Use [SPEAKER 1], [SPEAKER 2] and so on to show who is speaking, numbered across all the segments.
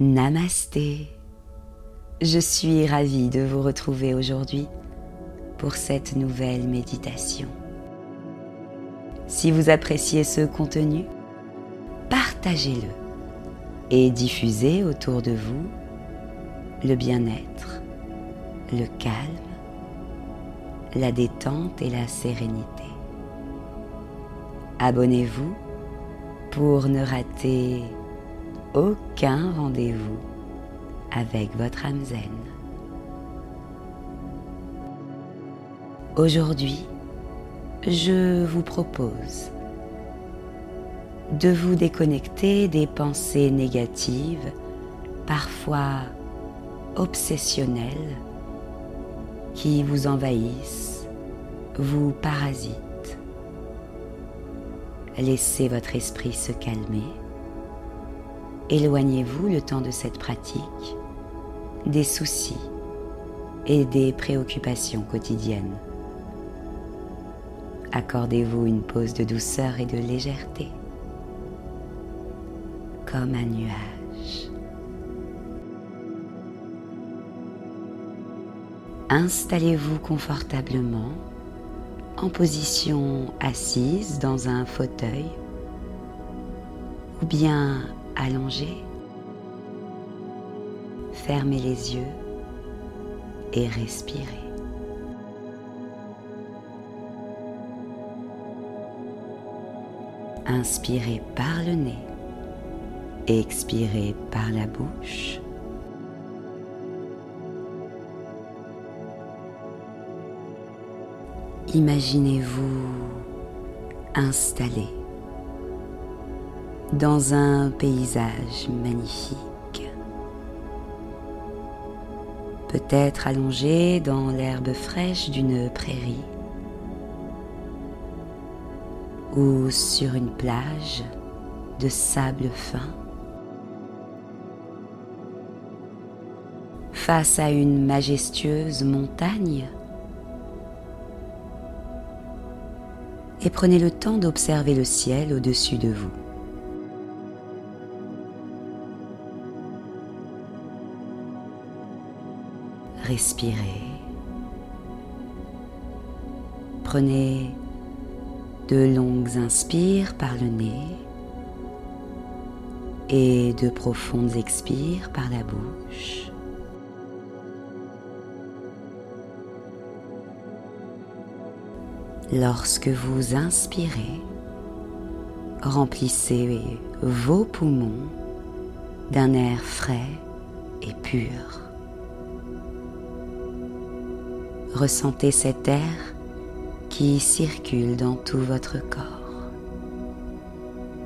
[SPEAKER 1] Namasté. Je suis ravie de vous retrouver aujourd'hui pour cette nouvelle méditation. Si vous appréciez ce contenu, partagez-le et diffusez autour de vous le bien-être, le calme, la détente et la sérénité. Abonnez-vous pour ne rater aucun rendez-vous avec votre âme zen. Aujourd'hui, je vous propose de vous déconnecter des pensées négatives, parfois obsessionnelles, qui vous envahissent, vous parasitent. Laissez votre esprit se calmer Éloignez-vous le temps de cette pratique des soucis et des préoccupations quotidiennes. Accordez-vous une pause de douceur et de légèreté, comme un nuage. Installez-vous confortablement en position assise dans un fauteuil ou bien allongé. Fermez les yeux et respirez. Inspirez par le nez, expirez par la bouche. Imaginez-vous installé dans un paysage magnifique. Peut-être allongé dans l'herbe fraîche d'une prairie ou sur une plage de sable fin. Face à une majestueuse montagne et prenez le temps d'observer le ciel au-dessus de vous. Respirez. Prenez de longues inspires par le nez et de profondes expires par la bouche. Lorsque vous inspirez, remplissez vos poumons d'un air frais et pur. Ressentez cet air qui circule dans tout votre corps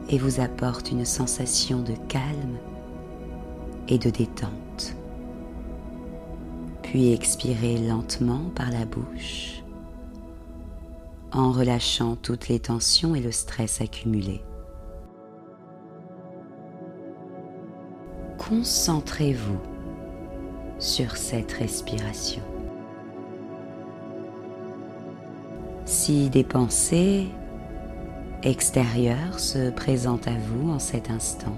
[SPEAKER 1] et vous apporte une sensation de calme et de détente. Puis expirez lentement par la bouche en relâchant toutes les tensions et le stress accumulés. Concentrez-vous sur cette respiration. Si des pensées extérieures se présentent à vous en cet instant,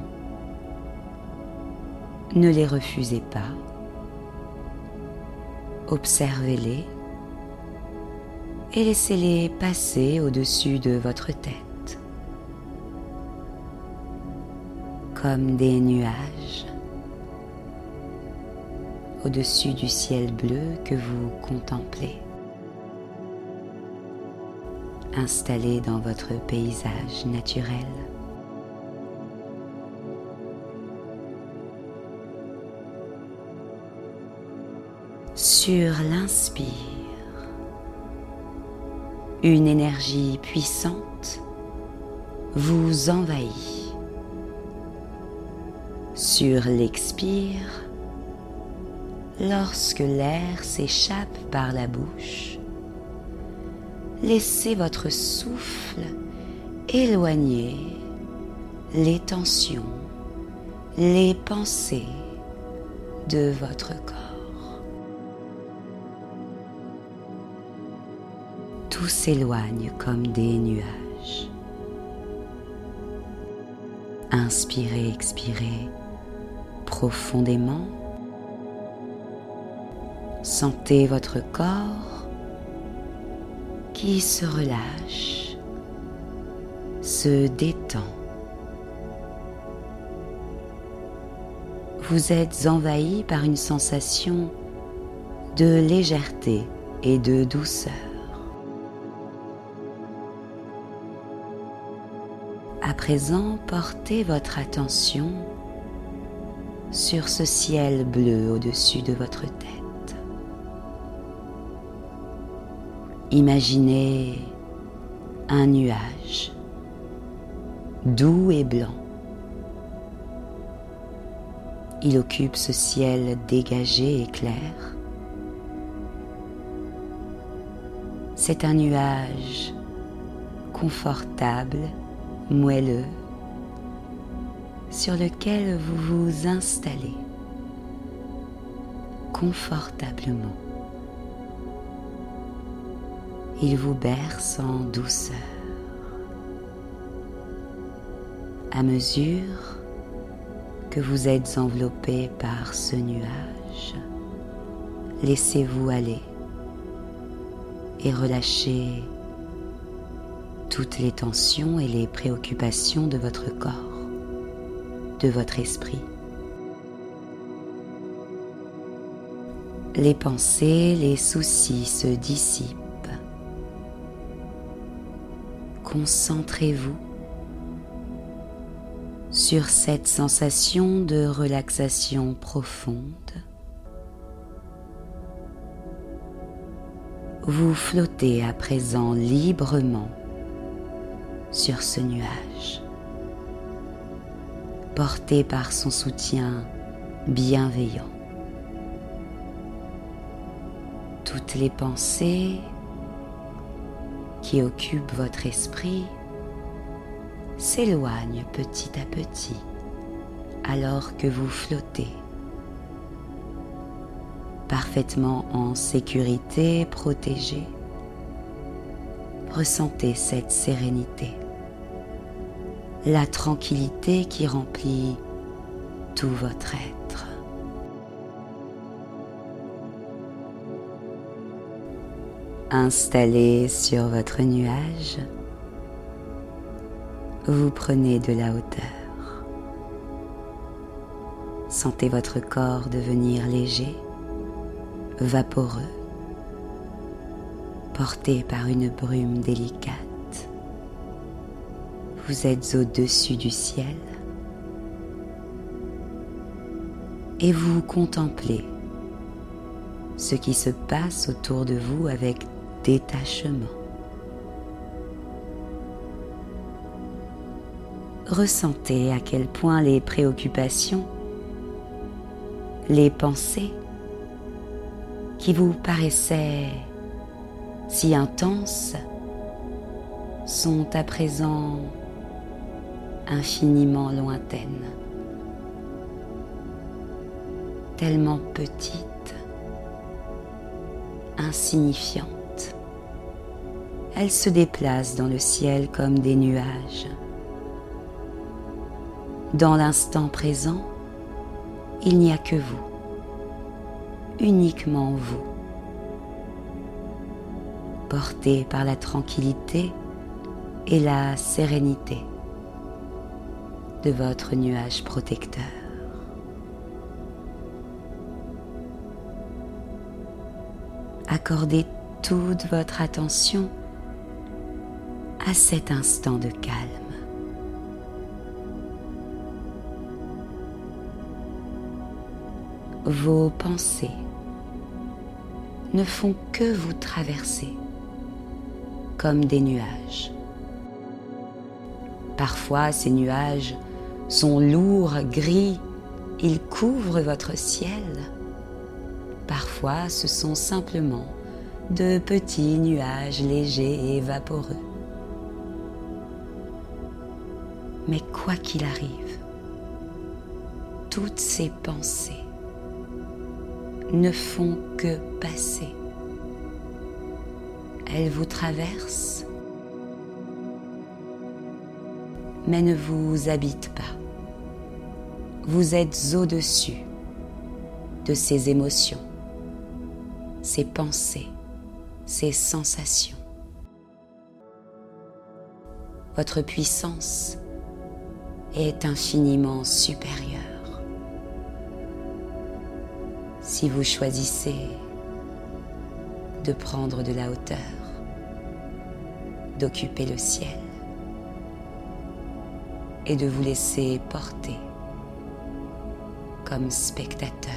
[SPEAKER 1] ne les refusez pas. Observez-les et laissez-les passer au-dessus de votre tête, comme des nuages au-dessus du ciel bleu que vous contemplez installé dans votre paysage naturel. Sur l'inspire, une énergie puissante vous envahit. Sur l'expire, lorsque l'air s'échappe par la bouche, laissez votre souffle éloigner les tensions, les pensées de votre corps. Tout s'éloigne comme des nuages. Inspirez, expirez profondément. Sentez votre corps se relâche, se détend. Vous êtes envahi par une sensation de légèreté et de douceur. À présent, portez votre attention sur ce ciel bleu au-dessus de votre tête. Imaginez un nuage doux et blanc. Il occupe ce ciel dégagé et clair. C'est un nuage confortable moelleux sur lequel vous vous installez confortablement. Il vous berce en douceur. À mesure que vous êtes enveloppé par ce nuage, laissez-vous aller et relâchez toutes les tensions et les préoccupations de votre corps, de votre esprit. Les pensées, les soucis se dissipent. Concentrez-vous sur cette sensation de relaxation profonde. Vous flottez à présent librement sur ce nuage, porté par son soutien bienveillant. Toutes les pensées qui occupent votre esprit s'éloignent petit à petit alors que vous flottez parfaitement en sécurité, protégé. Ressentez cette sérénité la tranquillité qui remplit tout votre être. Installé sur votre nuage, vous prenez de la hauteur. Sentez votre corps devenir léger, vaporeux, porté par une brume délicate vous êtes au-dessus du ciel et vous contemplez ce qui se passe autour de vous avec détachement. Ressentez à quel point les préoccupations, les pensées qui vous paraissaient si intenses sont à présent infiniment lointaine, tellement petite, insignifiante. Elle se déplace dans le ciel comme des nuages. Dans l'instant présent, il n'y a que vous, uniquement vous, porté par la tranquillité et la sérénité de votre nuage protecteur. Accordez toute votre attention à cet instant de calme. Vos pensées ne font que vous traverser comme des nuages. Parfois, ces nuages sont lourds, gris, ils couvrent votre ciel. Parfois, ce sont simplement de petits nuages légers et vaporeux. Mais quoi qu'il arrive, toutes ces pensées ne font que passer. Elles vous traversent mais ne vous habite pas. vous êtes au-dessus de ces émotions, ces pensées, ces sensations. Votre puissance est infiniment supérieure. Si vous choisissez de prendre de la hauteur, d'occuper le ciel et de vous laisser porter comme spectateur.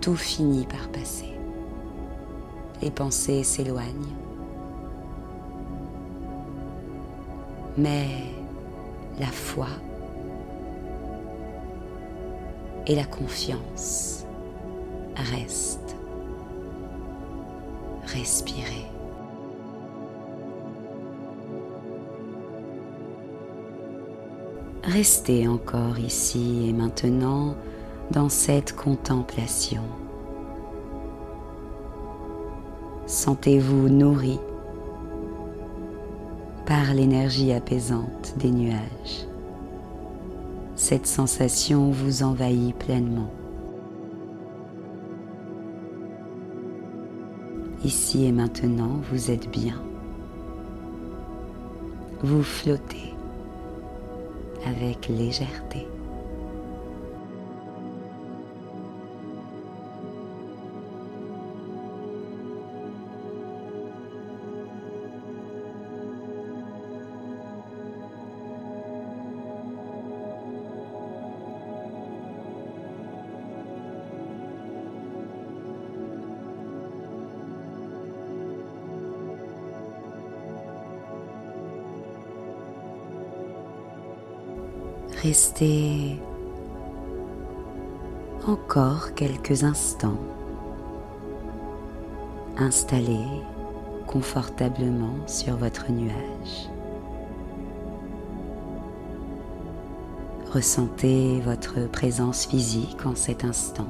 [SPEAKER 1] Tout finit par passer. Les pensées s'éloignent. Mais la foi et la confiance restent. Respirez. Restez encore ici et maintenant dans cette contemplation. Sentez-vous nourri par l'énergie apaisante des nuages. Cette sensation vous envahit pleinement. Ici et maintenant, vous êtes bien. Vous flottez avec légèreté. Restez encore quelques instants installé confortablement sur votre nuage. Ressentez votre présence physique en cet instant.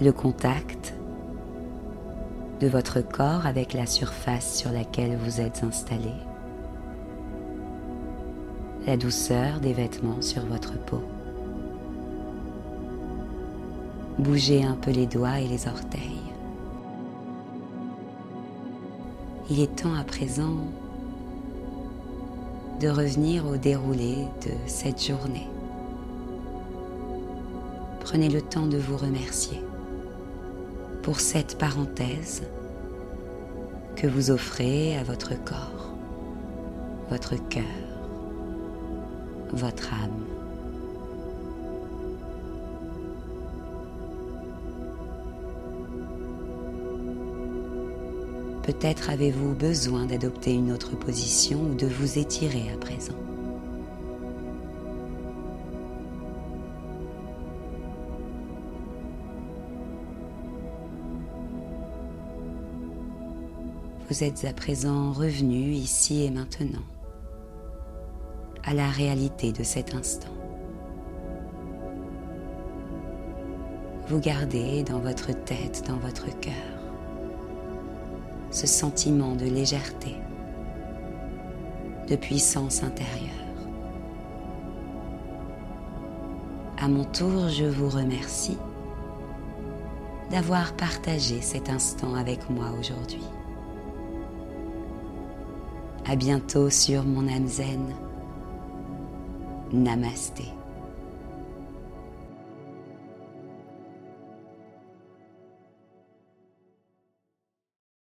[SPEAKER 1] Le contact de votre corps avec la surface sur laquelle vous êtes installé la douceur des vêtements sur votre peau. Bougez un peu les doigts et les orteils. Il est temps à présent de revenir au déroulé de cette journée. Prenez le temps de vous remercier pour cette parenthèse que vous offrez à votre corps, votre cœur votre âme. Peut-être avez-vous besoin d'adopter une autre position ou de vous étirer à présent. Vous êtes à présent revenu ici et maintenant à la réalité de cet instant. Vous gardez dans votre tête, dans votre cœur, ce sentiment de légèreté, de puissance intérieure. À mon tour, je vous remercie d'avoir partagé cet instant avec moi aujourd'hui. À bientôt sur mon âme zen Namaste.